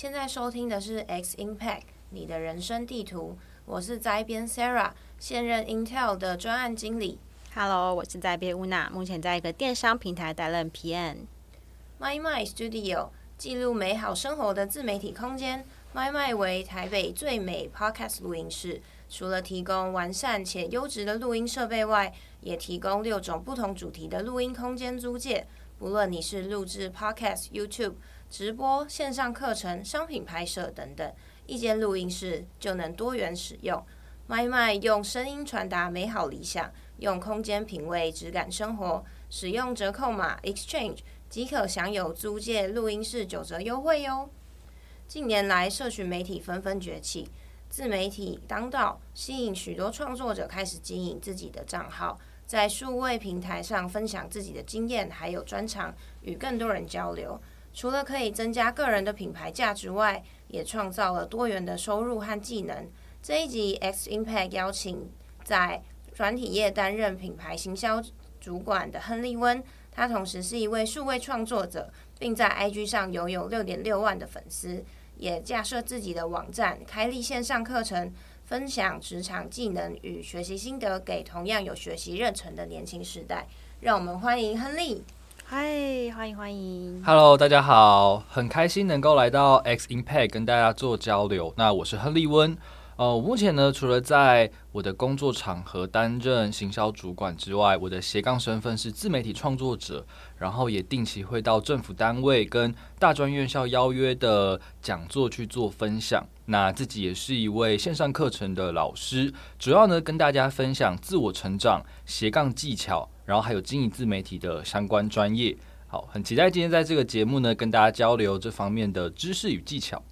你现在收听的是 X Impact，你的人生地图。我是灾编 Sarah，现任 Intel 的专案经理。Hello，我是在编乌娜目前在一个电商平台担任 PM。My My Studio 记录美好生活的自媒体空间。My My 为台北最美 Podcast 录音室，除了提供完善且优质的录音设备外，也提供六种不同主题的录音空间租借。不论你是录制 Podcast、YouTube。直播、线上课程、商品拍摄等等，一间录音室就能多元使用。麦麦用声音传达美好理想，用空间品味质感生活。使用折扣码 Exchange 即可享有租借录音室九折优惠哟。近年来，社群媒体纷纷崛起，自媒体当道，吸引许多创作者开始经营自己的账号，在数位平台上分享自己的经验，还有专长，与更多人交流。除了可以增加个人的品牌价值外，也创造了多元的收入和技能。这一集 X Impact 邀请在软体业担任品牌行销主管的亨利温，他同时是一位数位创作者，并在 IG 上拥有六点六万的粉丝，也架设自己的网站，开立线上课程，分享职场技能与学习心得给同样有学习热忱的年轻世代。让我们欢迎亨利。嗨，欢迎欢迎。Hello，大家好，很开心能够来到 X Impact 跟大家做交流。那我是亨利温，呃，我目前呢，除了在我的工作场合担任行销主管之外，我的斜杠身份是自媒体创作者，然后也定期会到政府单位跟大专院校邀约的讲座去做分享。那自己也是一位线上课程的老师，主要呢跟大家分享自我成长、斜杠技巧。然后还有经营自媒体的相关专业，好，很期待今天在这个节目呢，跟大家交流这方面的知识与技巧。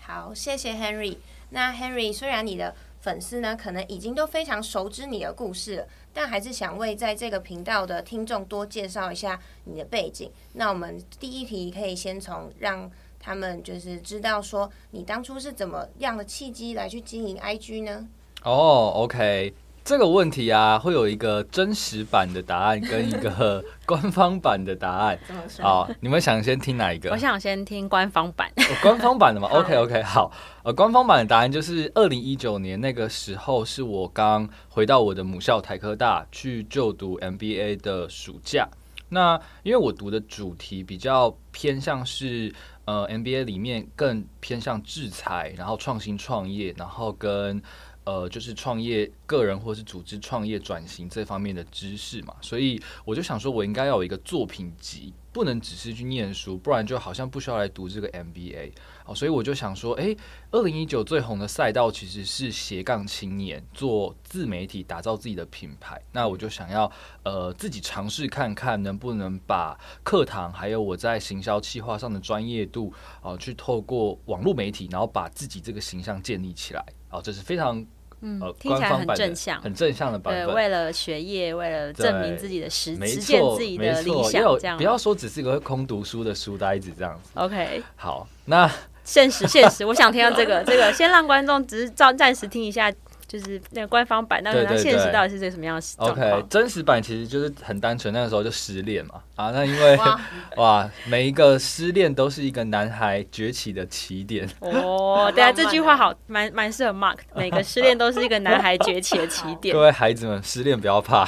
好，谢谢 Henry。那 Henry，虽然你的粉丝呢，可能已经都非常熟知你的故事了，但还是想为在这个频道的听众多介绍一下你的背景。那我们第一题可以先从让他们就是知道说，你当初是怎么样的契机来去经营 IG 呢？哦，OK。这个问题啊，会有一个真实版的答案跟一个 官方版的答案。好，你们想先听哪一个？我想先听官方版。哦、官方版的嘛？OK OK，好。呃，官方版的答案就是二零一九年那个时候，是我刚回到我的母校台科大去就读 MBA 的暑假。那因为我读的主题比较偏向是呃 MBA 里面更偏向制裁，然后创新创业，然后跟。呃，就是创业、个人或是组织创业转型这方面的知识嘛，所以我就想说，我应该要有一个作品集，不能只是去念书，不然就好像不需要来读这个 MBA。好，所以我就想说，诶，二零一九最红的赛道其实是斜杠青年做自媒体，打造自己的品牌。那我就想要呃自己尝试看看，能不能把课堂还有我在行销企划上的专业度啊、去透过网络媒体，然后把自己这个形象建立起来。哦，这是非常嗯，听起来很正向，很正向的版本。对，为了学业，为了证明自己的实实践自己的理想，这样不要说只是一个空读书的书呆子这样子。OK，好，那现实现实，我想听到这个这个，先让观众只是暂暂时听一下。就是那个官方版，那个现实到底是这个什么样的？OK，真实版其实就是很单纯，那个时候就失恋嘛啊，那因为哇，哇，每一个失恋都是一个男孩崛起的起点。哦，对啊，这句话好，蛮蛮适合 Mark。每个失恋都是一个男孩崛起的起点。各位孩子们，失恋不要怕。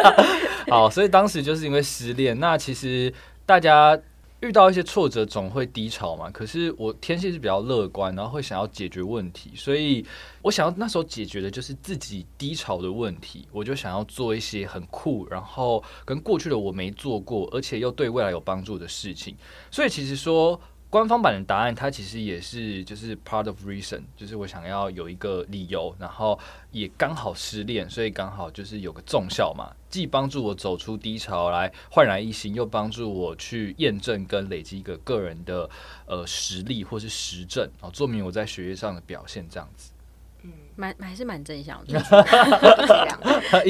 好，所以当时就是因为失恋，那其实大家。遇到一些挫折总会低潮嘛，可是我天性是比较乐观，然后会想要解决问题，所以我想要那时候解决的就是自己低潮的问题，我就想要做一些很酷，然后跟过去的我没做过，而且又对未来有帮助的事情，所以其实说。官方版的答案，它其实也是就是 part of reason，就是我想要有一个理由，然后也刚好失恋，所以刚好就是有个重效嘛，既帮助我走出低潮来焕然一新，又帮助我去验证跟累积一个个人的呃实力或是实证，然后说明我在学业上的表现这样子。嗯，蛮还是蛮正向的。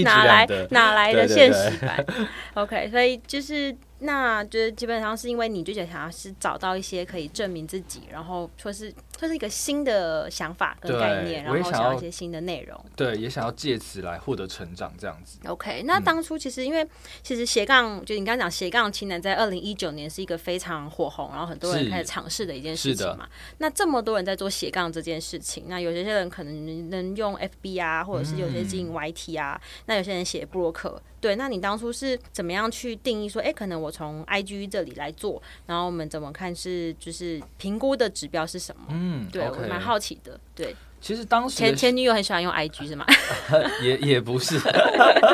哪来哪来的现实版？OK，所以就是。那就是基本上是因为你就想要是找到一些可以证明自己，然后说是这是一个新的想法跟概念，然后想要一些新的内容，对，也想要借此来获得成长，这样子。OK，那当初其实因为其实斜杠，就你刚刚讲斜杠青年，在二零一九年是一个非常火红，然后很多人开始尝试的一件事情嘛。那这么多人在做斜杠这件事情，那有些人可能能用 FB 啊，或者是有些经营 YT 啊，嗯、那有些人写部落客。对，那你当初是怎么样去定义说，哎，可能我从 IG 这里来做，然后我们怎么看是就是评估的指标是什么？嗯，对 okay. 我蛮好奇的。对，其实当时前前女友很喜欢用 IG 是吗？也也不是，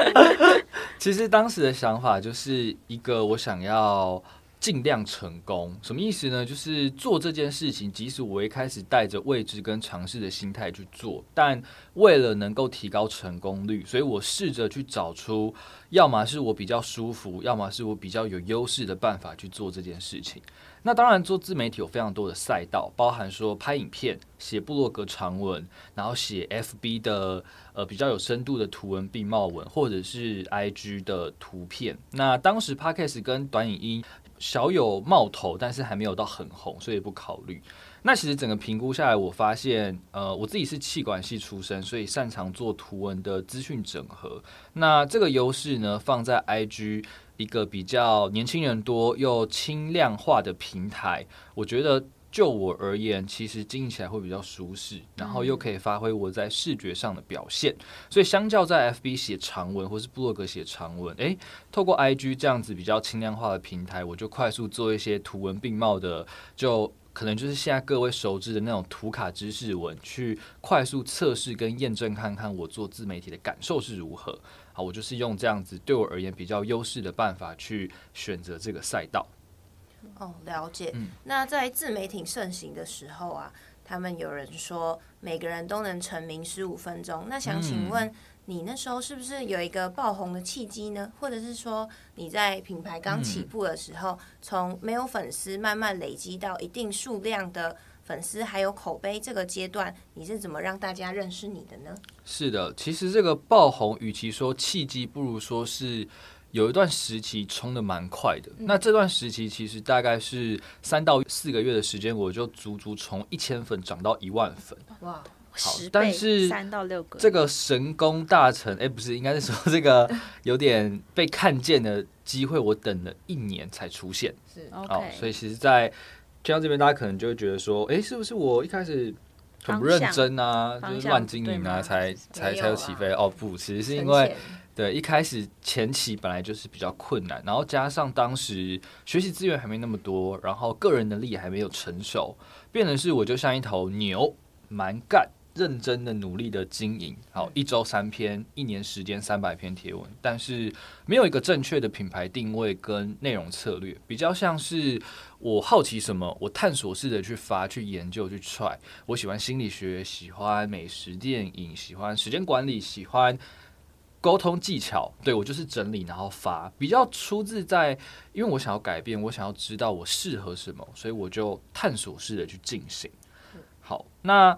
其实当时的想法就是一个我想要。尽量成功，什么意思呢？就是做这件事情，即使我一开始带着未知跟尝试的心态去做，但为了能够提高成功率，所以我试着去找出，要么是我比较舒服，要么是我比较有优势的办法去做这件事情。那当然，做自媒体有非常多的赛道，包含说拍影片、写部落格长文，然后写 FB 的呃比较有深度的图文并茂文，或者是 IG 的图片。那当时 Podcast 跟短影音。小有冒头，但是还没有到很红，所以不考虑。那其实整个评估下来，我发现，呃，我自己是气管系出身，所以擅长做图文的资讯整合。那这个优势呢，放在 IG 一个比较年轻人多又轻量化的平台，我觉得。就我而言，其实经营起来会比较舒适，然后又可以发挥我在视觉上的表现。所以相较在 FB 写长文或是部落格写长文，诶，透过 IG 这样子比较轻量化的平台，我就快速做一些图文并茂的，就可能就是现在各位熟知的那种图卡知识文，去快速测试跟验证看看我做自媒体的感受是如何。好，我就是用这样子对我而言比较优势的办法去选择这个赛道。哦，了解。嗯，那在自媒体盛行的时候啊，他们有人说每个人都能成名十五分钟。那想请问你那时候是不是有一个爆红的契机呢？或者是说你在品牌刚起步的时候，从没有粉丝慢慢累积到一定数量的粉丝还有口碑这个阶段，你是怎么让大家认识你的呢？是的，其实这个爆红，与其说契机，不如说是。有一段时期冲的蛮快的，那这段时期其实大概是三到四个月的时间，我就足足从一千粉涨到一万粉。哇，好，但是三到六个这个神功大成，哎，不是，应该是说这个 有点被看见的机会，我等了一年才出现。是，OK，所以其实，在听到这边，大家可能就会觉得说，哎，是不是我一开始很不认真啊，就是乱经营啊，才才才有起飞？哦，不，其实是因为。对，一开始前期本来就是比较困难，然后加上当时学习资源还没那么多，然后个人能力还没有成熟，变成是我就像一头牛，蛮干。认真的努力的经营，好，一周三篇，一年时间三百篇贴文，但是没有一个正确的品牌定位跟内容策略，比较像是我好奇什么，我探索式的去发、去研究、去 try。我喜欢心理学，喜欢美食、电影，喜欢时间管理，喜欢沟通技巧。对，我就是整理然后发，比较出自在，因为我想要改变，我想要知道我适合什么，所以我就探索式的去进行。好，那。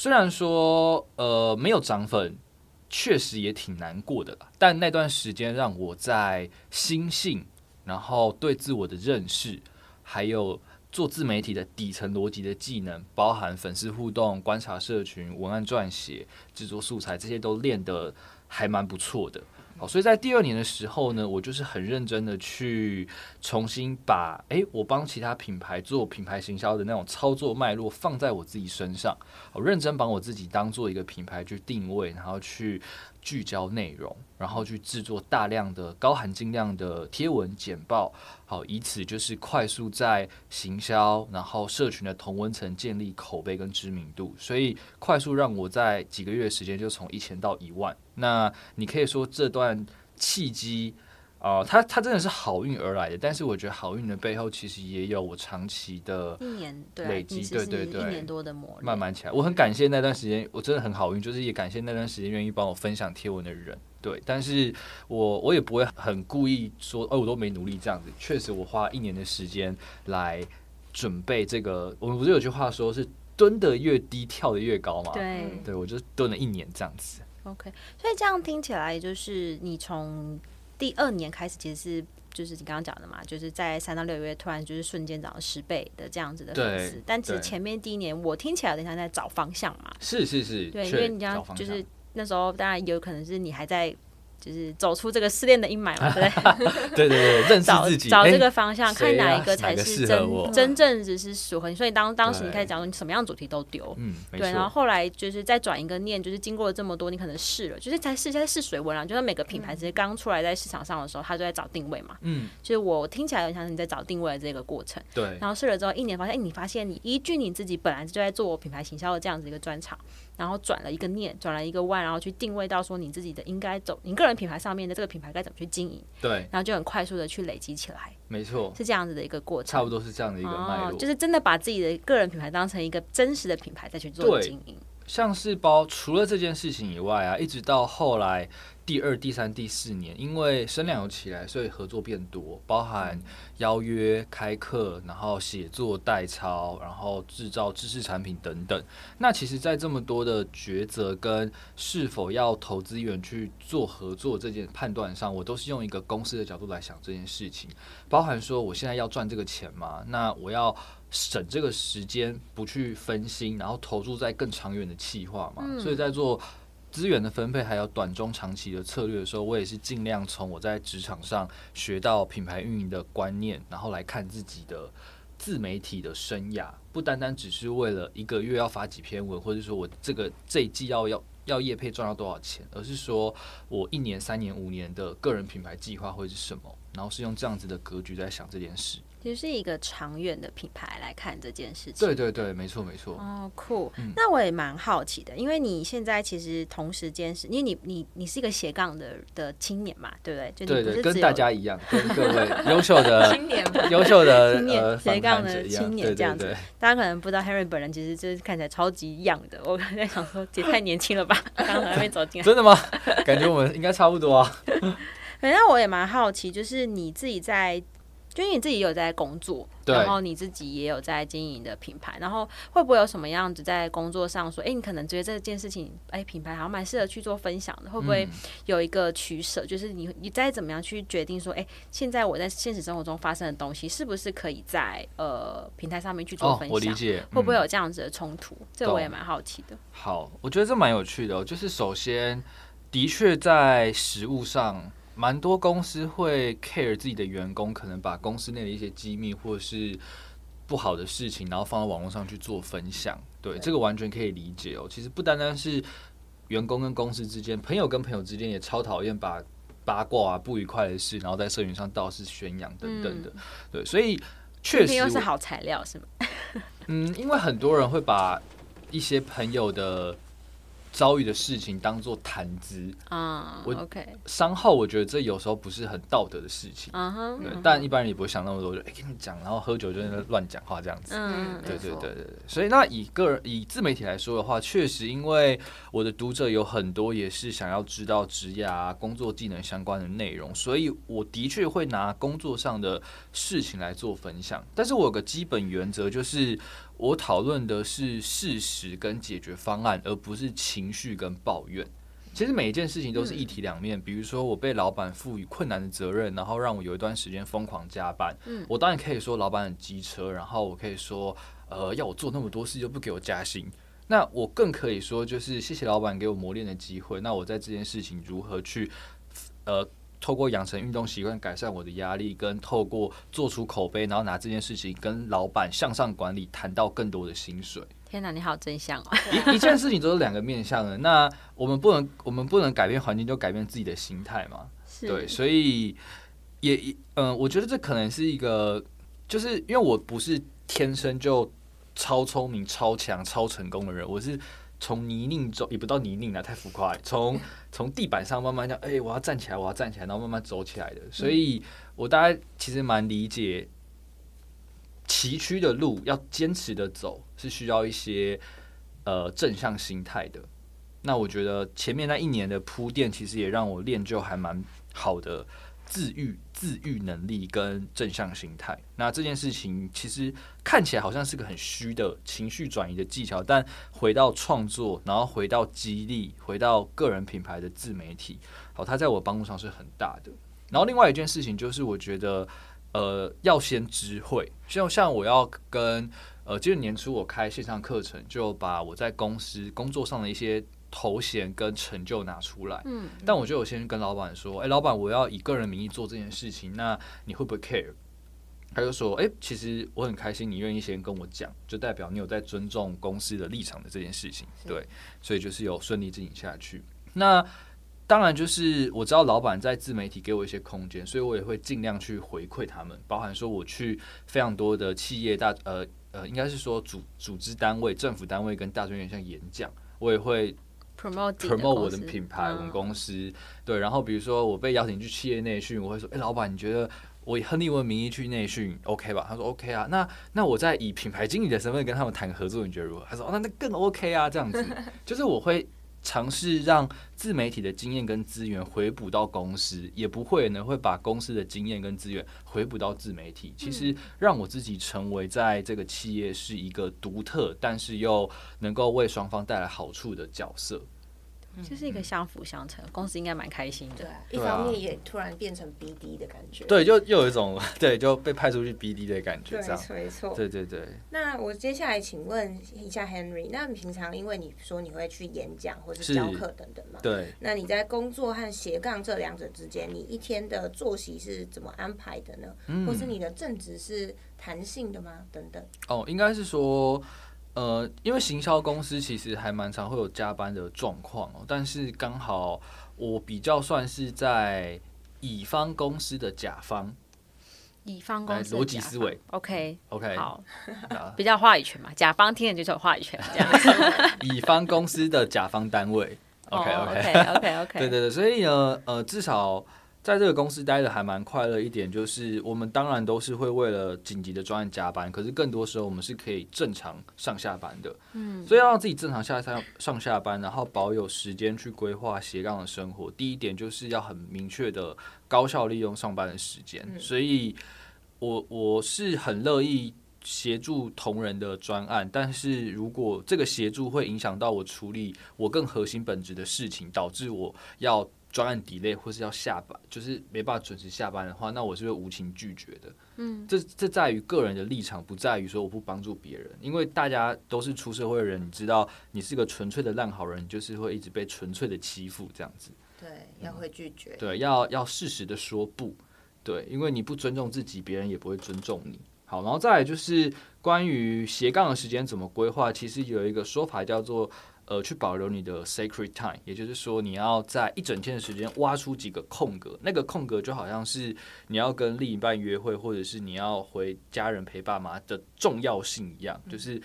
虽然说，呃，没有涨粉，确实也挺难过的啦。但那段时间让我在心性，然后对自我的认识，还有做自媒体的底层逻辑的技能，包含粉丝互动、观察社群、文案撰写、制作素材，这些都练得还蛮不错的。好，所以在第二年的时候呢，我就是很认真的去重新把，诶，我帮其他品牌做品牌行销的那种操作脉络放在我自己身上，我认真把我自己当做一个品牌去定位，然后去。聚焦内容，然后去制作大量的高含金量的贴文简报，好，以此就是快速在行销，然后社群的同温层建立口碑跟知名度，所以快速让我在几个月时间就从一千到一万。那你可以说这段契机。哦、呃，他他真的是好运而来的，但是我觉得好运的背后其实也有我长期的一年累积，对对对，一年多的磨，慢慢起来。我很感谢那段时间，我真的很好运，就是也感谢那段时间愿意帮我分享贴文的人。对，但是我我也不会很故意说，哦，我都没努力这样子。确实，我花一年的时间来准备这个。我们不是有句话说是蹲的越低，跳的越高嘛？对，对我就蹲了一年这样子。OK，所以这样听起来就是你从。第二年开始，其实是就是你刚刚讲的嘛，就是在三到六个月突然就是瞬间涨了十倍的这样子的粉丝，但其实前面第一年我听起来有点像在找方向嘛。是是是，对，因为你讲就是那时候当然有可能是你还在。就是走出这个失恋的阴霾嘛，对不对？对对对，认识自己，找找这个方向，欸、看哪一个才是真真正只是适合你。所以当当时你开始讲说你什么样的主题都丢，嗯，对。然后后来就是再转一个念，就是经过了这么多，你可能试了，就是才试在试水温啊。就是每个品牌其实刚出来在市场上的时候，他就在找定位嘛，嗯。就是我听起来很像是你在找定位的这个过程，对。然后试了之后，一年发现，哎，你发现你依据你自己本来就在做品牌行销的这样子一个专长。然后转了一个念，转了一个弯，然后去定位到说你自己的应该走，你个人品牌上面的这个品牌该怎么去经营？对，然后就很快速的去累积起来。没错，是这样子的一个过程，差不多是这样的一个脉络，哦，就是真的把自己的个人品牌当成一个真实的品牌再去做经营。像是包除了这件事情以外啊，一直到后来。第二、第三、第四年，因为声量有起来，所以合作变多，包含邀约、开课，然后写作、代抄，然后制造知识产品等等。那其实，在这么多的抉择跟是否要投资源去做合作这件判断上，我都是用一个公司的角度来想这件事情，包含说我现在要赚这个钱嘛，那我要省这个时间，不去分心，然后投注在更长远的计划嘛。所以在做。资源的分配还有短中长期的策略的时候，我也是尽量从我在职场上学到品牌运营的观念，然后来看自己的自媒体的生涯，不单单只是为了一个月要发几篇文，或者说我这个这一季要要要业配赚到多少钱，而是说我一年、三年、五年的个人品牌计划会是什么，然后是用这样子的格局在想这件事。其实是一个长远的品牌来看这件事情。对对对，没错没错。哦，酷。嗯。那我也蛮好奇的，因为你现在其实同时间是，因为你你你是一个斜杠的的青年嘛，对不对？就你不是对对，跟大家一样，跟各位优秀的 青年、优秀的 青年斜杠的青年这样子。大家可能不知道 Henry 本人其实就是看起来超级 young 的，我 刚才想说姐太年轻了吧，刚刚还没走进来。真的吗？感觉我们应该差不多啊。反正我也蛮好奇，就是你自己在。因为你自己有在工作，然后你自己也有在经营的品牌，然后会不会有什么样子在工作上说，哎，你可能觉得这件事情，哎，品牌好像蛮适合去做分享的，会不会有一个取舍？就是你你再怎么样去决定说，哎，现在我在现实生活中发生的东西，是不是可以在呃平台上面去做分享？我理解，会不会有这样子的冲突？这我也蛮好奇的。好，我觉得这蛮有趣的，哦就是首先的确在实物上。蛮多公司会 care 自己的员工，可能把公司内的一些机密或者是不好的事情，然后放到网络上去做分享。对，对这个完全可以理解哦。其实不单单是员工跟公司之间，朋友跟朋友之间也超讨厌把八卦啊、不愉快的事，然后在社群上到处宣扬等等的。嗯、对，所以确实又是好材料，是吗？嗯，因为很多人会把一些朋友的。遭遇的事情当做谈资。啊，我 OK 商号，我觉得这有时候不是很道德的事情，嗯哼，对，但一般人也不会想那么多，就哎跟你讲，然后喝酒就在那乱讲话这样子，嗯，对对对对对，所以那以个人以自媒体来说的话，确实因为我的读者有很多也是想要知道职业啊、工作技能相关的内容，所以我的确会拿工作上的事情来做分享，但是我有个基本原则就是。我讨论的是事实跟解决方案，而不是情绪跟抱怨。其实每一件事情都是一体两面。比如说，我被老板赋予困难的责任，然后让我有一段时间疯狂加班。嗯我当然可以说老板很机车，然后我可以说，呃，要我做那么多事就不给我加薪。那我更可以说，就是谢谢老板给我磨练的机会。那我在这件事情如何去，呃。透过养成运动习惯改善我的压力，跟透过做出口碑，然后拿这件事情跟老板向上管理，谈到更多的薪水。天哪，你好真相哦！一一件事情都是两个面向的。那我们不能，我们不能改变环境，就改变自己的心态嘛？对，所以也嗯、呃，我觉得这可能是一个，就是因为我不是天生就超聪明、超强、超成功的人，我是。从泥泞中，也不到泥泞了，太浮夸。从 从地板上慢慢这样，哎、欸，我要站起来，我要站起来，然后慢慢走起来的。所以，我大概其实蛮理解，崎岖的路要坚持的走，是需要一些呃正向心态的。那我觉得前面那一年的铺垫，其实也让我练就还蛮好的。自愈、自愈能力跟正向心态，那这件事情其实看起来好像是个很虚的情绪转移的技巧，但回到创作，然后回到激励，回到个人品牌的自媒体，好，它在我帮助上是很大的。然后另外一件事情就是，我觉得呃要先知会，就像我要跟呃今年年初我开线上课程，就把我在公司工作上的一些头衔跟成就拿出来。嗯，但我就有先跟老板说，哎，老板，我要以个人名义做这件事情，那你会不会 care？他就说，哎，其实我很开心，你愿意先跟我讲，就代表你有在尊重公司的立场的这件事情。对，所以就是有顺利进行下去。那当然就是我知道老板在自媒体给我一些空间，所以我也会尽量去回馈他们，包含说我去非常多的企业大呃呃，应该是说组组织单位、政府单位跟大专院校演讲，我也会。Promote promote 我的品牌，我们公司对，然后比如说我被邀请去企业内训，我会说，哎，老板，你觉得我以亨利文名义去内训，OK 吧？他说 OK 啊，那那我再以品牌经理的身份跟他们谈合作，你觉得如何？他说，哦，那那更 OK 啊，这样子，就是我会。尝试让自媒体的经验跟资源回补到公司，也不会呢会把公司的经验跟资源回补到自媒体。其实让我自己成为在这个企业是一个独特，但是又能够为双方带来好处的角色。就是一个相辅相成，公司应该蛮开心的。对，一方面也突然变成 BD 的感觉。对，就又有一种 对就被派出去 BD 的感觉，这样没错。对对对。那我接下来请问一下 Henry，那你平常因为你说你会去演讲或是教课等等嘛？对。那你在工作和斜杠这两者之间，你一天的作息是怎么安排的呢？嗯。或是你的正职是弹性的吗？等等。哦，应该是说。呃，因为行销公司其实还蛮常会有加班的状况哦，但是刚好我比较算是在乙方公司的甲方，乙方公司逻辑思维，OK OK，好，比较话语权嘛，甲方听了就是有话语权这样 乙方公司的甲方单位 OK OK OK OK，对对对，所以呢，呃，至少。在这个公司待的还蛮快乐一点，就是我们当然都是会为了紧急的专案加班，可是更多时候我们是可以正常上下班的。嗯，所以要让自己正常下上上下班，然后保有时间去规划斜杠的生活。第一点就是要很明确的高效利用上班的时间。所以我我是很乐意协助同仁的专案，但是如果这个协助会影响到我处理我更核心本质的事情，导致我要。专案 delay 或是要下班，就是没办法准时下班的话，那我是会无情拒绝的。嗯，这这在于个人的立场，不在于说我不帮助别人。因为大家都是出社会的人，你知道，你是个纯粹的烂好人，你就是会一直被纯粹的欺负这样子。对，要会拒绝。嗯，对，要要适时的说不。对，因为你不尊重自己，别人也不会尊重你。好，然后再来就是关于斜杠的时间怎么规划，其实有一个说法叫做。呃，去保留你的 sacred time，也就是说，你要在一整天的时间挖出几个空格，那个空格就好像是你要跟另一半约会，或者是你要回家人陪爸妈的重要性一样，就是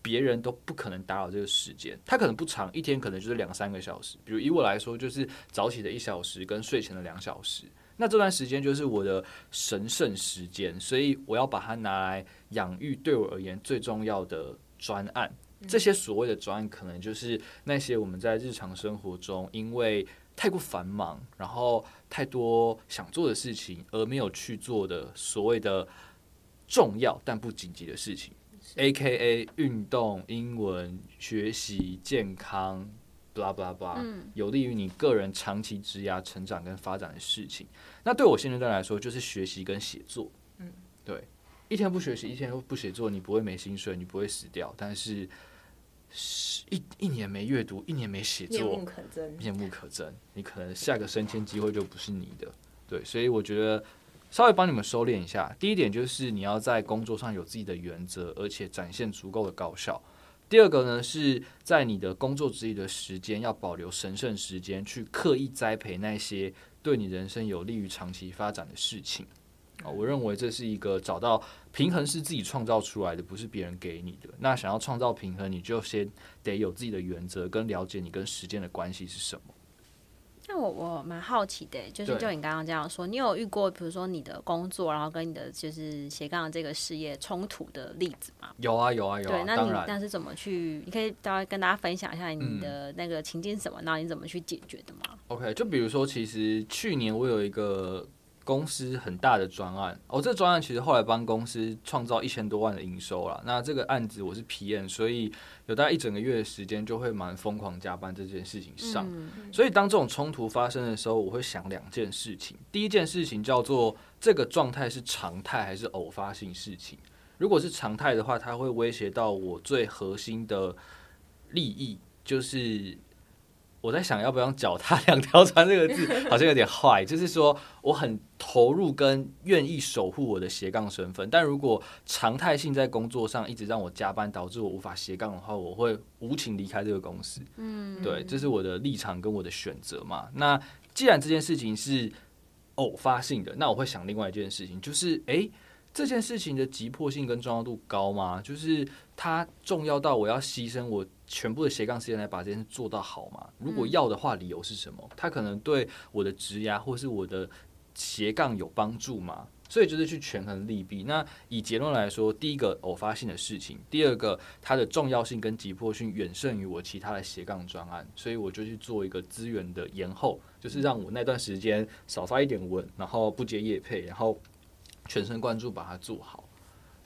别人都不可能打扰这个时间，它可能不长，一天可能就是两三个小时。比如以我来说，就是早起的一小时跟睡前的两小时，那这段时间就是我的神圣时间，所以我要把它拿来养育对我而言最重要的专案。这些所谓的专案，可能就是那些我们在日常生活中因为太过繁忙，然后太多想做的事情而没有去做的所谓的重要但不紧急的事情，AKA 运动、英文学习、健康，blah blah blah，有利于你个人长期职涯成长跟发展的事情。那对我现阶段来说，就是学习跟写作。嗯，对，一天不学习，一天不写作，你不会没薪水，你不会死掉，但是。一一年没阅读，一年没写作，面目可憎。面目可憎，你可能下个升迁机会就不是你的。对，所以我觉得稍微帮你们收敛一下。第一点就是你要在工作上有自己的原则，而且展现足够的高效。第二个呢，是在你的工作之余的时间要保留神圣时间，去刻意栽培那些对你人生有利于长期发展的事情。啊，我认为这是一个找到平衡是自己创造出来的，不是别人给你的。那想要创造平衡，你就先得有自己的原则，跟了解你跟时间的关系是什么。那我我蛮好奇的，就是就你刚刚这样说，你有遇过比如说你的工作，然后跟你的就是斜杠这个事业冲突的例子吗？有啊有啊有啊。对，那你那是怎么去？你可以大概跟大家分享一下你的那个情境是什么，然后你怎么去解决的吗？嗯，OK，就比如说，其实去年我有一个。公司很大的专案哦，这专案其实后来帮公司创造一千多万的营收了。那这个案子我是 PM，所以有大概一整个月的时间就会蛮疯狂加班这件事情上。所以当这种冲突发生的时候，我会想两件事情。第一件事情叫做这个状态是常态还是偶发性事情？如果是常态的话，它会威胁到我最核心的利益，就是。我在想要不要用脚踏两条船这个字，好像有点坏。就是说，我很投入跟愿意守护我的斜杠身份，但如果常态性在工作上一直让我加班，导致我无法斜杠的话，我会无情离开这个公司。嗯，对，这是我的立场跟我的选择嘛。那既然这件事情是偶发性的，那我会想另外一件事情，就是诶、欸，这件事情的急迫性跟重要度高吗？就是它重要到我要牺牲我。全部的斜杠时间来把这件事做到好吗？如果要的话，理由是什么？他可能对我的职涯或是我的斜杠有帮助吗？所以就是去权衡利弊。那以结论来说，第一个偶发性的事情，第二个它的重要性跟急迫性远胜于我其他的斜杠专案，所以我就去做一个资源的延后，就是让我那段时间少发一点文，然后不接业配，然后全神贯注把它做好。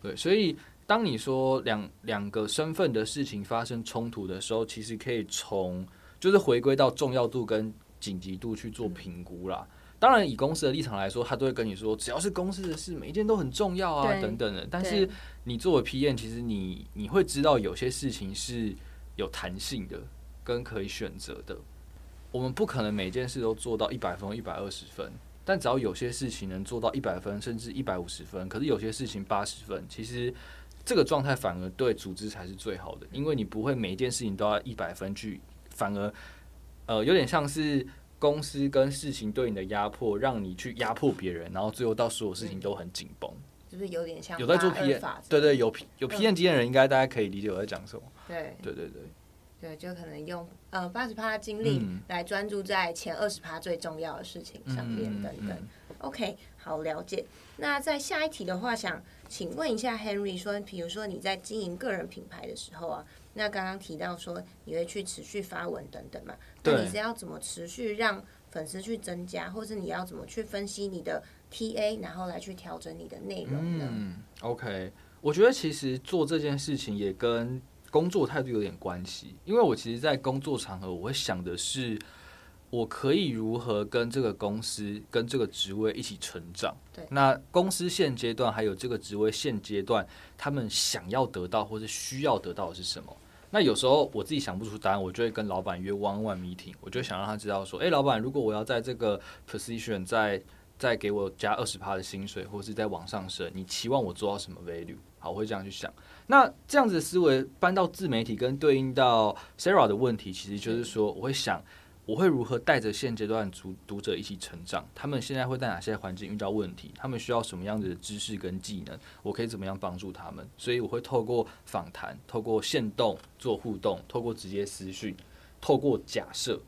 对，所以。当你说两两个身份的事情发生冲突的时候，其实可以从就是回归到重要度跟紧急度去做评估啦。当然，以公司的立场来说，他都会跟你说，只要是公司的事，每一件都很重要啊，等等的。但是你作为 PM，其实你你会知道有些事情是有弹性的，跟可以选择的。我们不可能每件事都做到一百分、一百二十分，但只要有些事情能做到一百分，甚至一百五十分，可是有些事情八十分，其实。这个状态反而对组织才是最好的，因为你不会每一件事情都要一百分去，反而呃有点像是公司跟事情对你的压迫，让你去压迫别人，然后最后到所有事情都很紧绷，是不是有点像有在做 PM？对对，有有 PM 经验的人应该大家可以理解我在讲什么。对对对对对，就可能用呃八十趴的精力来专注在前二十趴最重要的事情上面等等。OK，好了解。那在下一题的话，想请问一下 Henry，说，比如说你在经营个人品牌的时候啊，那刚刚提到说你会去持续发文等等嘛？那你是要怎么持续让粉丝去增加，或是你要怎么去分析你的 TA，然后来去调整你的内容呢？嗯，OK，我觉得其实做这件事情也跟工作态度有点关系，因为我其实，在工作场合，我会想的是。我可以如何跟这个公司、跟这个职位一起成长？对，那公司现阶段还有这个职位现阶段，他们想要得到或是需要得到的是什么？那有时候我自己想不出答案，我就会跟老板约 one-on-one meeting，我就想让他知道说，诶，老板，如果我要在这个 position 再再给我加二十趴的薪水，或是再往上升，你期望我做到什么 value？好，我会这样去想。那这样子的思维搬到自媒体跟对应到 Sarah 的问题，其实就是说，我会想。我会如何带着现阶段读读者一起成长？他们现在会在哪些环境遇到问题？他们需要什么样子的知识跟技能？我可以怎么样帮助他们？所以我会透过访谈、透过线动做互动、透过直接私讯、透过假设、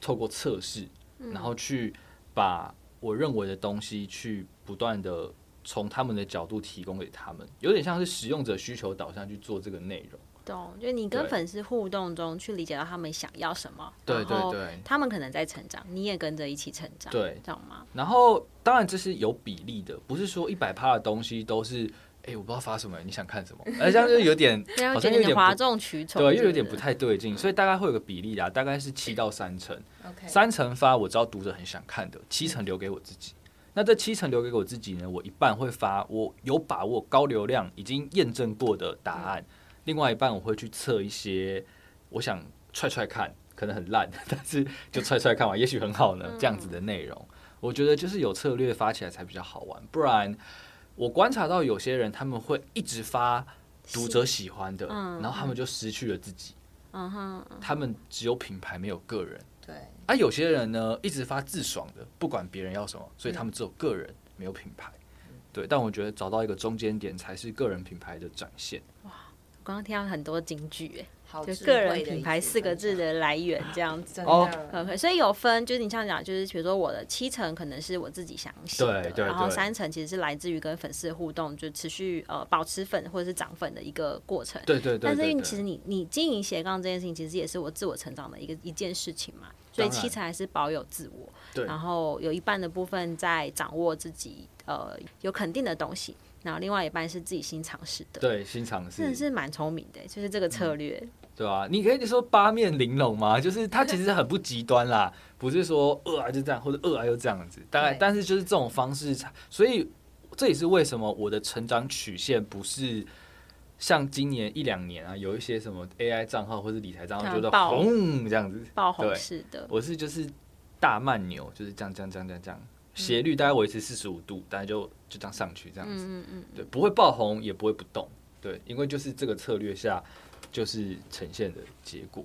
透过测试，然后去把我认为的东西去不断的从他们的角度提供给他们，有点像是使用者需求导向去做这个内容。懂，就你跟粉丝互动中去理解到他们想要什么，对对对，他们可能在成长，你也跟着一起成长，对，知道吗？然后当然这是有比例的，不是说一百趴的东西都是，哎、欸，我不知道发什么，你想看什么？哎，这样就有点好像有点哗众取宠，对，又有点不太对劲，所以大概会有个比例啦，大概是七到三成三成发我知道读者很想看的，七成留给我自己。那这七成留给我自己呢？我一半会发我有把握、高流量、已经验证过的答案。另外一半我会去测一些，我想踹踹看，可能很烂，但是就踹踹看完，也许很好呢。这样子的内容，我觉得就是有策略发起来才比较好玩。不然，我观察到有些人他们会一直发读者喜欢的，然后他们就失去了自己。嗯哼，他们只有品牌没有个人。对。而有些人呢，一直发自爽的，不管别人要什么，所以他们只有个人没有品牌。对。但我觉得找到一个中间点才是个人品牌的展现。哇。我刚刚听到很多金句，哎。就个人品牌四个字的来源这样子。哦。所以有分，就是你像讲，就是比如说我的七成可能是我自己想写的，对对，然后三成其实是来自于跟粉丝的互动，就持续呃保持粉或者是涨粉的一个过程，对对对。但是因为其实你你经营斜杠这件事情，其实也是我自我成长的一个一件事情嘛，所以七成还是保有自我，对，然后有一半的部分在掌握自己呃有肯定的东西。然后另外一半是自己新尝试的，对，新尝试，真的是蛮聪明的，就是这个策略，嗯、对啊，你可以说八面玲珑吗？就是它其实很不极端啦，不是说饿啊就这样，或者饿啊又这样子，大概，但是就是这种方式，所以这也是为什么我的成长曲线不是像今年一两年啊，有一些什么 AI 账号或者理财账号，觉得红这样子。爆红式的，我是就是大慢牛，就是这样这样这样这样这样。斜率大概维持四十五度，大概就就这样上去，这样子，嗯嗯，对，不会爆红，也不会不动，对，因为就是这个策略下，就是呈现的结果。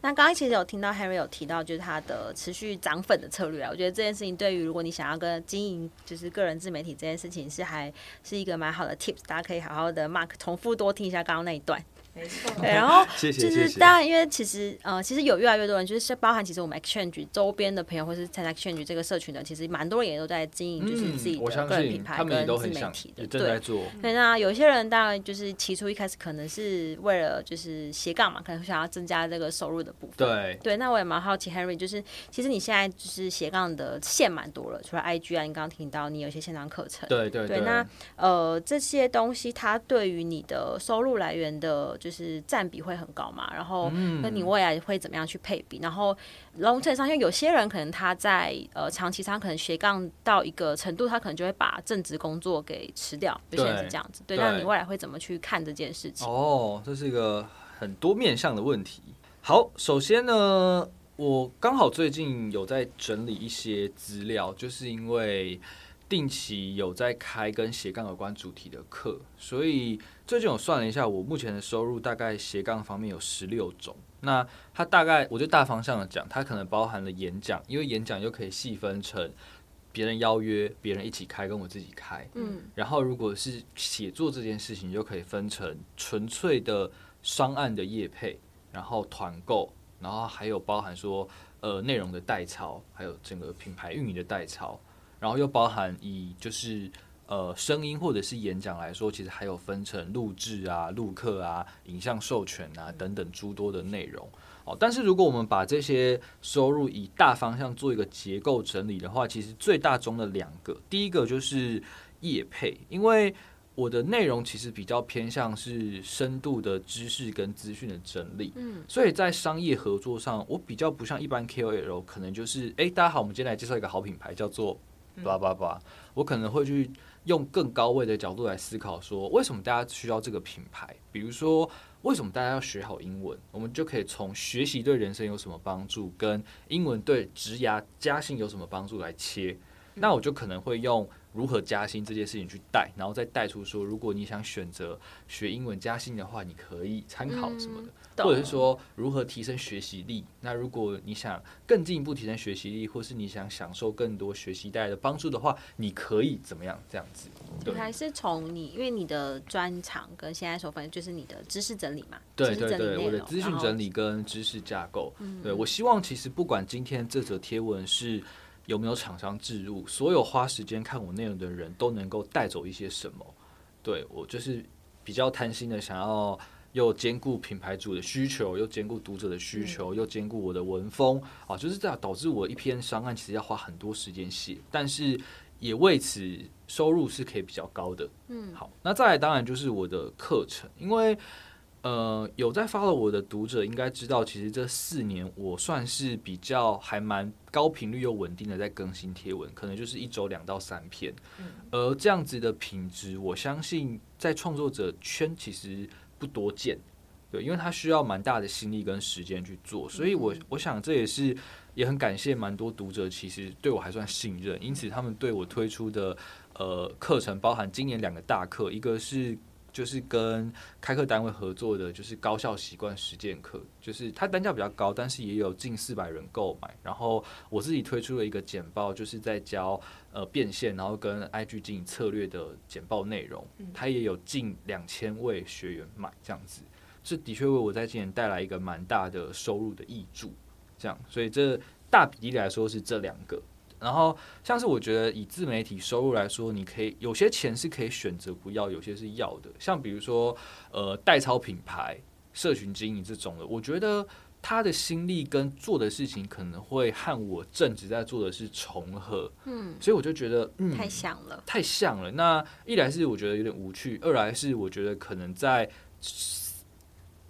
那刚刚其实有听到 Henry 有提到，就是他的持续涨粉的策略啊，我觉得这件事情对于如果你想要跟经营就是个人自媒体这件事情，是还是一个蛮好的 tips，大家可以好好的 mark 重复多听一下刚刚那一段。没错，对，然后 就是当然，因为其实呃，其实有越来越多人，就是包含其实我们 Exchange 周边的朋友，或是参加 Exchange 这个社群的，其实蛮多人也都在经营，就是自己的个人品牌跟自媒体的。对，对，那有些人当然就是起初一开始可能是为了就是斜杠嘛，可能想要增加这个收入的部分。对，对，那我也蛮好奇，Henry，就是其实你现在就是斜杠的线蛮多了，除了 IG 啊，你刚刚听到你有一些线上课程。对对对。那呃，这些东西它对于你的收入来源的，就是占比。会很高嘛？然后那你未来会怎么样去配比？然后 long term 上，因为有些人可能他在呃长期上可能斜杠到一个程度，他可能就会把正职工作给辞掉。有些人是这样子。对，那你未来会怎么去看这件事情？哦，这是一个很多面向的问题。好，首先呢，我刚好最近有在整理一些资料，就是因为。定期有在开跟斜杠有关主题的课，所以最近我算了一下，我目前的收入大概斜杠方面有十六种。那它大概，我就大方向的讲，它可能包含了演讲，因为演讲又可以细分成别人邀约、别人一起开跟我自己开。嗯，然后如果是写作这件事情，就可以分成纯粹的商案的业配，然后团购，然后还有包含说呃内容的代操，还有整个品牌运营的代操。然后又包含以就是呃声音或者是演讲来说，其实还有分成录制啊、录课啊、影像授权啊等等诸多的内容哦。但是如果我们把这些收入以大方向做一个结构整理的话，其实最大中的两个，第一个就是业配，因为我的内容其实比较偏向是深度的知识跟资讯的整理，嗯，所以在商业合作上，我比较不像一般 KOL，可能就是哎，大家好，我们今天来介绍一个好品牌，叫做。叭叭叭，我可能会去用更高位的角度来思考，说为什么大家需要这个品牌？比如说，为什么大家要学好英文？我们就可以从学习对人生有什么帮助，跟英文对职涯加薪有什么帮助来切。那我就可能会用。如何加薪这件事情去带，然后再带出说，如果你想选择学英文加薪的话，你可以参考什么的，嗯、或者是说如何提升学习力。那如果你想更进一步提升学习力，或是你想享受更多学习带来的帮助的话，你可以怎么样这样子？对，还是从你，因为你的专长跟现在所分就是你的知识整理嘛。对对对，我的资讯整理跟知识架构。对，我希望其实不管今天这则贴文是。有没有厂商置入？所有花时间看我内容的人都能够带走一些什么？对，我就是比较贪心的，想要又兼顾品牌主的需求，又兼顾读者的需求，又兼顾我的文风啊，就是这样导致我一篇商案其实要花很多时间写，但是也为此收入是可以比较高的。嗯，好，那再来当然就是我的课程，因为。呃，有在 follow 我的读者应该知道，其实这四年我算是比较还蛮高频率又稳定的在更新贴文，可能就是一周两到三篇。而这样子的品质，我相信在创作者圈其实不多见，对，因为他需要蛮大的心力跟时间去做，所以我我想这也是也很感谢蛮多读者其实对我还算信任，因此他们对我推出的呃课程，包含今年两个大课，一个是。就是跟开课单位合作的，就是高效习惯实践课，就是它单价比较高，但是也有近四百人购买。然后我自己推出了一个简报，就是在教呃变现，然后跟 IG 经营策略的简报内容，它也有近两千位学员买，这样子，这的确为我在今年带来一个蛮大的收入的益助。这样，所以这大比例来说是这两个。然后，像是我觉得以自媒体收入来说，你可以有些钱是可以选择不要，有些是要的。像比如说，呃，代操品牌、社群经营这种的，我觉得他的心力跟做的事情可能会和我正职在做的是重合。嗯，所以我就觉得，嗯，太像了，太像了。那一来是我觉得有点无趣，二来是我觉得可能在。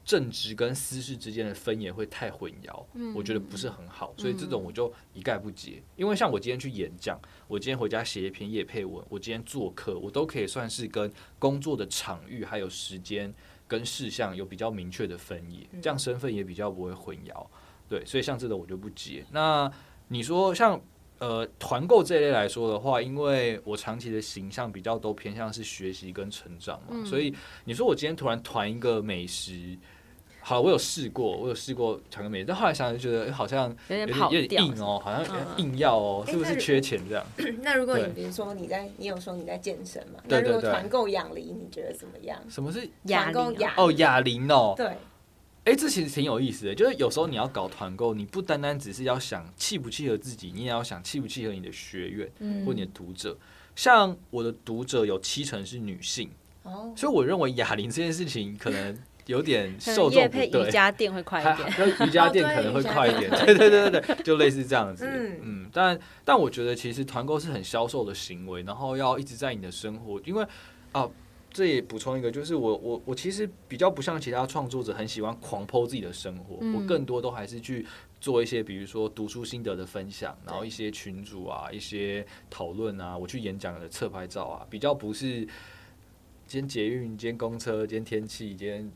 正职跟私事之间的分野会太混淆，嗯，我觉得不是很好，所以这种我就一概不接。因为像我今天去演讲，我今天回家写一篇叶配文，我今天做客，我都可以算是跟工作的场域还有时间跟事项有比较明确的分野，这样身份也比较不会混淆。对，所以像这种我就不接。那你说像呃团购这一类来说的话，因为我长期的形象比较都偏向是学习跟成长嘛，所以你说我今天突然团一个美食。好，我有试过，我有试过传个美，但后来想就觉得好像有点有点硬哦，好像硬要哦，是不是缺钱这样？那如果你比如说你在，你有说你在健身嘛？那如果团购哑铃，你觉得怎么样？什么是哑铃？哦，哑铃哦。对，哎，这其实挺有意思的，就是有时候你要搞团购，你不单单只是要想契不契合自己，你也要想契不契合你的学员或你的读者。像我的读者有七成是女性，哦，所以我认为哑铃这件事情可能。有点受众不对，瑜伽垫会快一点，跟瑜伽垫可能会快一点，对 对对对对，就类似这样子。嗯，嗯，但但我觉得其实团购是很销售的行为，然后要一直在你的生活，因为啊，这也补充一个，就是我我我其实比较不像其他创作者，很喜欢狂 po 自己的生活，我更多都还是去做一些，比如说读书心得的分享，然后一些群组啊，一些讨论啊，我去演讲的侧拍照啊，比较不是今天捷运，今天公车，今天天气，今天。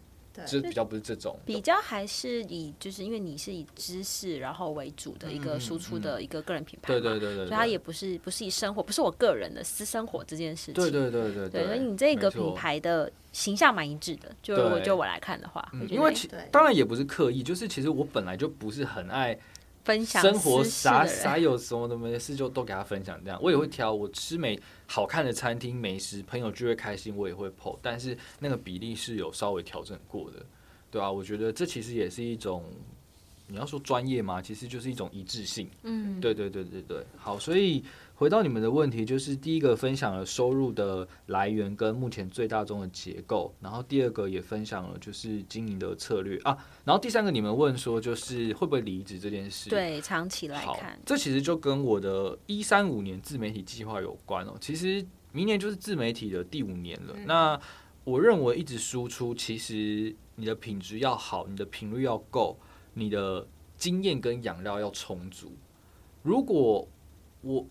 就比较不是这种，比较还是以就是因为你是以知识然后为主的一个输出的一个个人品牌嘛，对对对对，所以它也不是不是以生活，不是我个人的私生活这件事情，对对对对对，所以你这个品牌的形象蛮一致的，就如果就我来看的话，因为其当然也不是刻意，就是其实我本来就不是很爱。分享生活啥啥有什么的没事就都给他分享这样，我也会挑我吃美好看的餐厅美食，朋友聚会开心我也会 po，但是那个比例是有稍微调整过的，对啊，我觉得这其实也是一种你要说专业嘛，其实就是一种一致性，嗯，对对对对对，好，所以。回到你们的问题，就是第一个分享了收入的来源跟目前最大宗的结构，然后第二个也分享了就是经营的策略啊，然后第三个你们问说就是会不会离职这件事，对，长期来看，这其实就跟我的一三五年自媒体计划有关哦。其实明年就是自媒体的第五年了，嗯、那我认为一直输出，其实你的品质要好，你的频率要够，你的经验跟养料要充足。如果我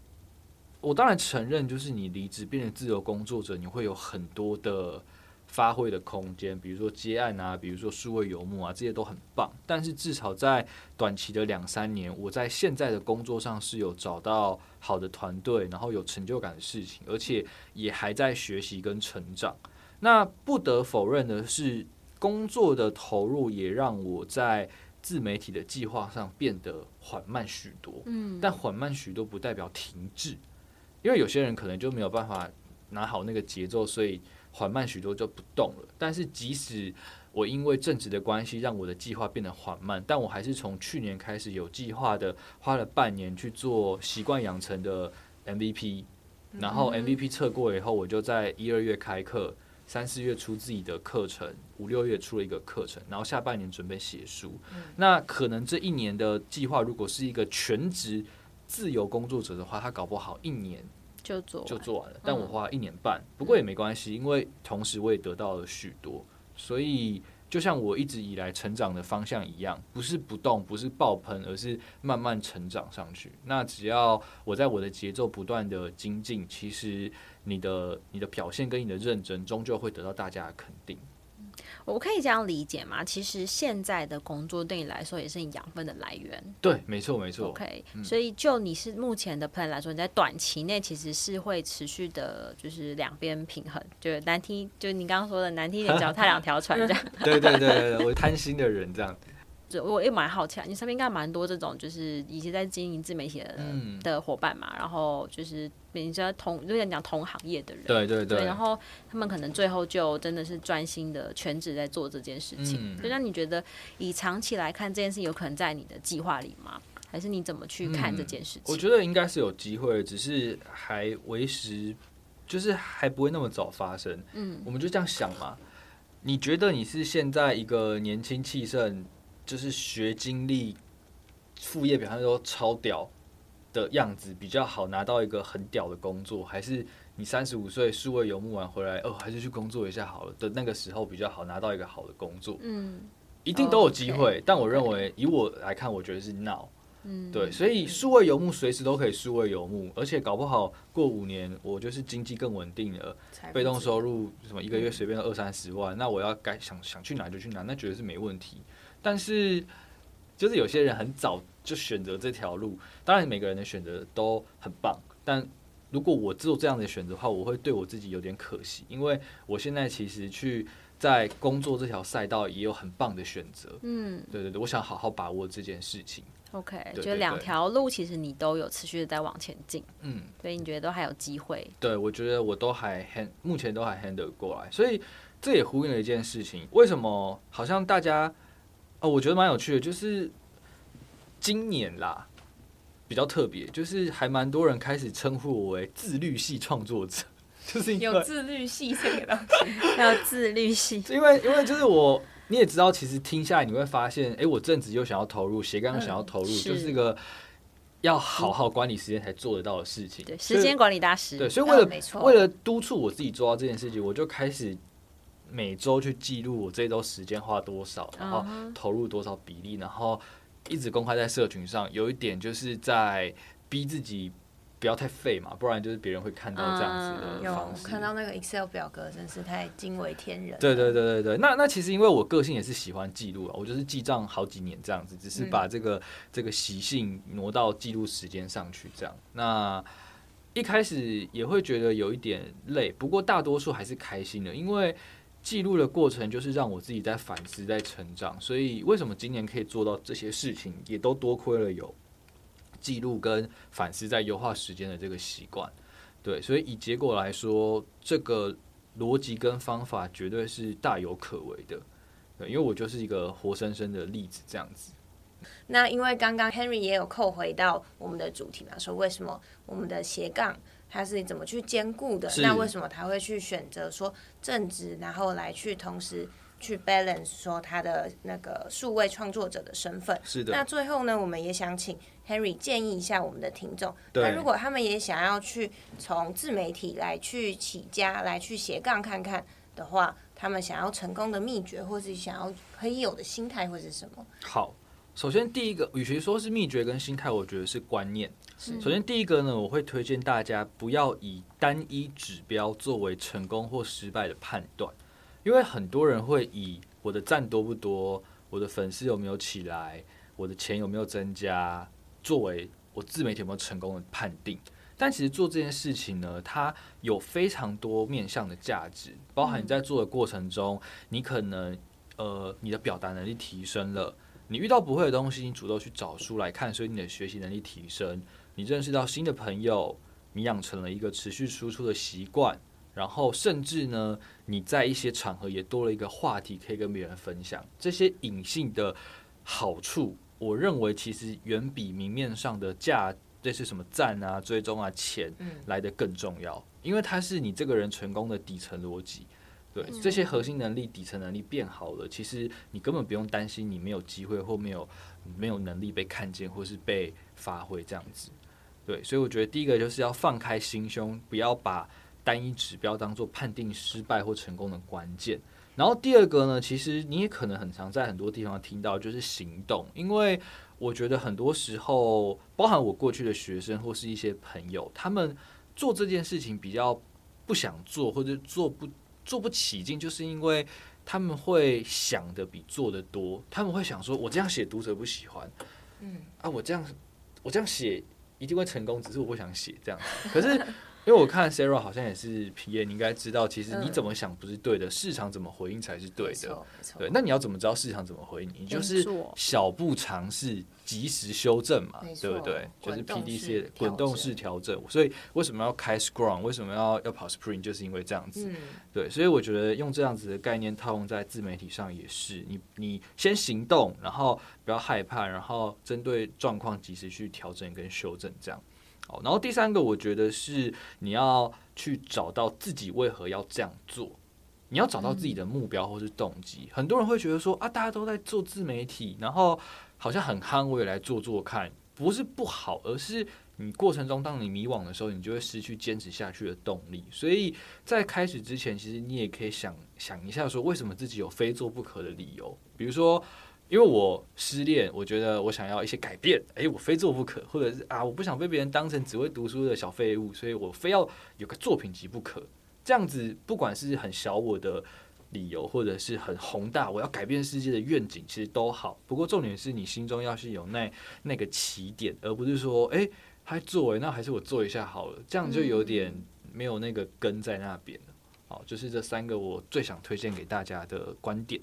我当然承认，就是你离职变成自由工作者，你会有很多的发挥的空间，比如说接案啊，比如说数位游牧啊，这些都很棒。但是至少在短期的两三年，我在现在的工作上是有找到好的团队，然后有成就感的事情，而且也还在学习跟成长。那不得否认的是，工作的投入也让我在自媒体的计划上变得缓慢许多。嗯，但缓慢许多不代表停滞。因为有些人可能就没有办法拿好那个节奏，所以缓慢许多就不动了。但是即使我因为正职的关系让我的计划变得缓慢，但我还是从去年开始有计划的花了半年去做习惯养成的 MVP，然后 MVP 测过以后，我就在一二月开课，三四月出自己的课程，五六月出了一个课程，然后下半年准备写书。那可能这一年的计划如果是一个全职。自由工作者的话，他搞不好一年就做就做完了，但我花了一年半，不过也没关系，因为同时我也得到了许多，所以就像我一直以来成长的方向一样，不是不动，不是爆喷，而是慢慢成长上去。那只要我在我的节奏不断的精进，其实你的你的表现跟你的认真，终究会得到大家的肯定。我可以这样理解吗？其实现在的工作对你来说也是你养分的来源。对，没错，没错。OK，、嗯、所以就你是目前的 plan 来说，你在短期内其实是会持续的，就是两边平衡，就是难听，就你刚刚说的难听一点，脚踏两条船这样。对对对对，我贪心的人这样。我也蛮好奇啊，你身边应该蛮多这种，就是以前在经营自媒体的、嗯、的伙伴嘛，然后就是你知道同有点讲同行业的人，对对对，对，然后他们可能最后就真的是专心的全职在做这件事情。所以那你觉得以长期来看，这件事有可能在你的计划里吗？还是你怎么去看这件事情？嗯、我觉得应该是有机会，只是还为时，就是还不会那么早发生。嗯，我们就这样想嘛。你觉得你是现在一个年轻气盛？就是学经历，副业表现都超屌的样子比较好，拿到一个很屌的工作，还是你三十五岁数位游牧完回来，哦，还是去工作一下好了的那个时候比较好拿到一个好的工作？嗯，一定都有机会。但我认为以我来看，我觉得是 now。嗯，对，所以数位游牧随时都可以数位游牧，而且搞不好过五年我就是经济更稳定了，被动收入什么一个月随便二三十万，那我要该想想去哪就去哪，那绝对是没问题。但是，就是有些人很早就选择这条路，当然每个人的选择都很棒。但如果我做这样的选择的话，我会对我自己有点可惜，因为我现在其实去在工作这条赛道也有很棒的选择。嗯，对对对，我想好好把握这件事情。OK，就两条路其实你都有持续的在往前进。嗯，所以你觉得都还有机会？对，我觉得我都还 hand，目前都还 handle 过来。所以这也呼应了一件事情：为什么好像大家？哦，我觉得蛮有趣的，就是今年啦，比较特别，就是还蛮多人开始称呼我为自律系创作者，就是有自律系这个东西，还有自律系，因为因为就是我你也知道，其实听下来你会发现，哎、欸，我正职又想要投入，斜杠又想要投入，嗯、是就是个要好好管理时间才做得到的事情，对，时间管理大师，对，所以为了、嗯、为了督促我自己做到这件事情，我就开始。每周去记录我这周时间花多少，然后投入多少比例，然后一直公开在社群上。有一点就是在逼自己不要太废嘛，不然就是别人会看到这样子的方式。有看到那个 Excel 表格，真是太惊为天人。对对对对对，那那其实因为我个性也是喜欢记录啊，我就是记账好几年这样子，只是把这个、嗯、这个习性挪到记录时间上去这样。那一开始也会觉得有一点累，不过大多数还是开心的，因为。记录的过程就是让我自己在反思、在成长，所以为什么今年可以做到这些事情，也都多亏了有记录跟反思在优化时间的这个习惯。对，所以以结果来说，这个逻辑跟方法绝对是大有可为的。对，因为我就是一个活生生的例子，这样子。那因为刚刚 Henry 也有扣回到我们的主题嘛，说为什么我们的斜杠。他是怎么去兼顾的？那为什么他会去选择说正职，然后来去同时去 balance 说他的那个数位创作者的身份？是的。那最后呢，我们也想请 Henry 建议一下我们的听众。那如果他们也想要去从自媒体来去起家，来去斜杠看看的话，他们想要成功的秘诀，或是想要可以有的心态，会是什么？好，首先第一个，与其说是秘诀跟心态，我觉得是观念。首先，第一个呢，我会推荐大家不要以单一指标作为成功或失败的判断，因为很多人会以我的赞多不多、我的粉丝有没有起来、我的钱有没有增加作为我自媒体有没有成功的判定。但其实做这件事情呢，它有非常多面向的价值，包含你在做的过程中，你可能呃你的表达能力提升了，你遇到不会的东西，你主动去找书来看，所以你的学习能力提升。你认识到新的朋友，你养成了一个持续输出的习惯，然后甚至呢，你在一些场合也多了一个话题可以跟别人分享。这些隐性的好处，我认为其实远比明面上的价，这是什么赞啊、追踪啊、钱来的更重要，因为它是你这个人成功的底层逻辑。对，这些核心能力、底层能力变好了，其实你根本不用担心你没有机会或没有没有能力被看见或是被发挥这样子。对，所以我觉得第一个就是要放开心胸，不要把单一指标当做判定失败或成功的关键。然后第二个呢，其实你也可能很常在很多地方听到，就是行动。因为我觉得很多时候，包含我过去的学生或是一些朋友，他们做这件事情比较不想做，或者做不做不起劲，就是因为他们会想的比做的多，他们会想说，我这样写读者不喜欢，嗯啊，我这样我这样写一定会成功，只是我不想写这样，可是。因为我看 Sarah 好像也是 PM，你应该知道，其实你怎么想不是对的，嗯、市场怎么回应才是对的。对，那你要怎么知道市场怎么回应？你就是小步尝试，及时修正嘛，对不对？就是 PDC 滚动式调整。所以为什么要开 Scrum？为什么要要跑 Sprint？就是因为这样子。嗯、对，所以我觉得用这样子的概念套用在自媒体上也是。你你先行动，然后不要害怕，然后针对状况及时去调整跟修正，这样。然后第三个，我觉得是你要去找到自己为何要这样做，你要找到自己的目标或是动机。很多人会觉得说啊，大家都在做自媒体，然后好像很夯，我也来做做看，不是不好，而是你过程中当你迷惘的时候，你就会失去坚持下去的动力。所以在开始之前，其实你也可以想想一下，说为什么自己有非做不可的理由，比如说。因为我失恋，我觉得我想要一些改变，诶，我非做不可，或者是啊，我不想被别人当成只会读书的小废物，所以我非要有个作品集不可。这样子，不管是很小我的理由，或者是很宏大我要改变世界的愿景，其实都好。不过重点是你心中要是有那那个起点，而不是说，诶，还做诶，那还是我做一下好了，这样就有点没有那个根在那边了。好，就是这三个我最想推荐给大家的观点。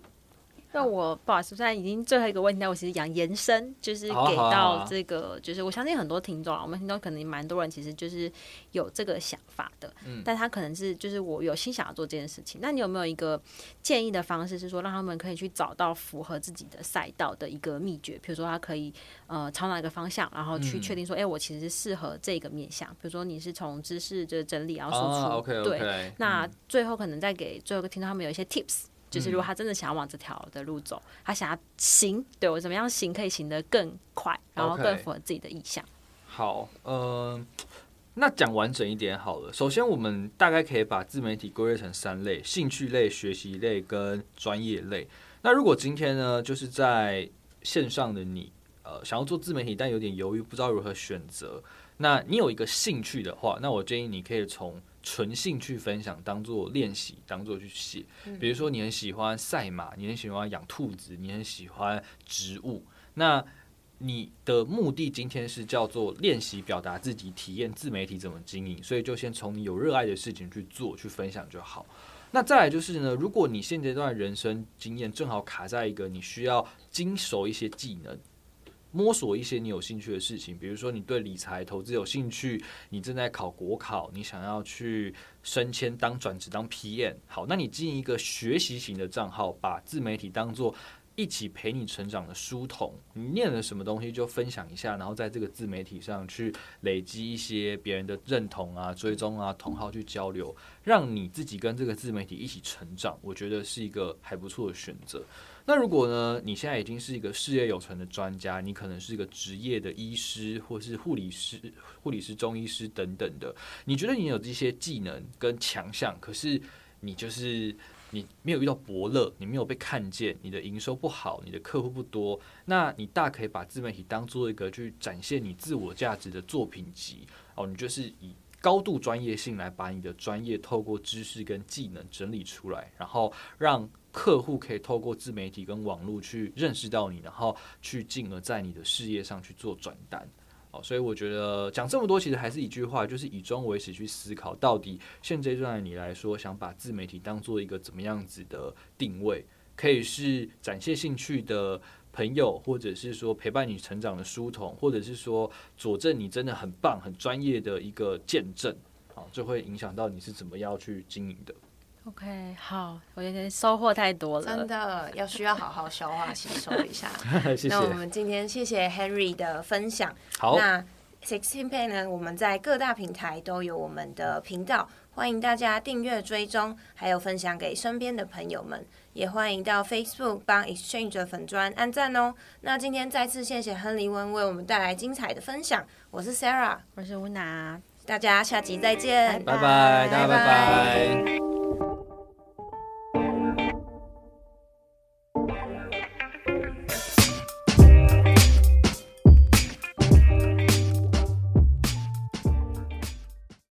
那我不好意思，现在已经最后一个问题，但我其实想延伸，就是给到这个，好好好，就是我相信很多听众啊，我们听众可能蛮多人，其实就是有这个想法的，嗯，但他可能是就是我有心想要做这件事情，那你有没有一个建议的方式，是说让他们可以去找到符合自己的赛道的一个秘诀？比如说他可以呃朝哪个方向，然后去确定说，哎、嗯欸，我其实是适合这个面向。比如说你是从知识的整理然后输出，哦、okay, okay, 对，那最后可能再给最后一个听众他们有一些 tips。就是如果他真的想要往这条的路走，他想要行，对我怎么样行可以行得更快，然后更符合自己的意向。好，嗯、呃，那讲完整一点好了。首先，我们大概可以把自媒体归类成三类：兴趣类、学习类跟专业类。那如果今天呢，就是在线上的你，呃，想要做自媒体，但有点犹豫，不知道如何选择。那你有一个兴趣的话，那我建议你可以从纯兴趣分享当做练习，当做去写。比如说你很喜欢赛马，你很喜欢养兔子，你很喜欢植物。那你的目的今天是叫做练习表达自己，体验自媒体怎么经营，所以就先从你有热爱的事情去做，去分享就好。那再来就是呢，如果你现阶段人生经验正好卡在一个你需要精熟一些技能。摸索一些你有兴趣的事情，比如说你对理财投资有兴趣，你正在考国考，你想要去升迁当转职当 PM，好，那你进一个学习型的账号，把自媒体当做一起陪你成长的书童，你念了什么东西就分享一下，然后在这个自媒体上去累积一些别人的认同啊、追踪啊、同好去交流，让你自己跟这个自媒体一起成长，我觉得是一个还不错的选择。那如果呢，你现在已经是一个事业有成的专家，你可能是一个职业的医师，或是护理师、护理师、中医师等等的。你觉得你有这些技能跟强项，可是你就是你没有遇到伯乐，你没有被看见，你的营收不好，你的客户不多，那你大可以把自媒体当做一个去展现你自我价值的作品集哦。你就是以高度专业性来把你的专业透过知识跟技能整理出来，然后让。客户可以透过自媒体跟网络去认识到你，然后去进而在你的事业上去做转单。哦，所以我觉得讲这么多，其实还是一句话，就是以终为始去思考，到底现阶段的你来说，想把自媒体当做一个怎么样子的定位？可以是展现兴趣的朋友，或者是说陪伴你成长的书童，或者是说佐证你真的很棒、很专业的一个见证。好，这会影响到你是怎么样去经营的。OK，好，我今天收获太多了，真的要需要好好消化吸收一下。谢谢。那我们今天谢谢 Henry 的分享。好，那 Sixteen Pay 呢？我们在各大平台都有我们的频道，欢迎大家订阅追踪，还有分享给身边的朋友们。也欢迎到 Facebook 帮 Exchange 的粉砖按赞哦。那今天再次谢谢亨利温为我们带来精彩的分享。我是 Sarah，我是吴娜，大家下集再见，拜拜，大家拜拜。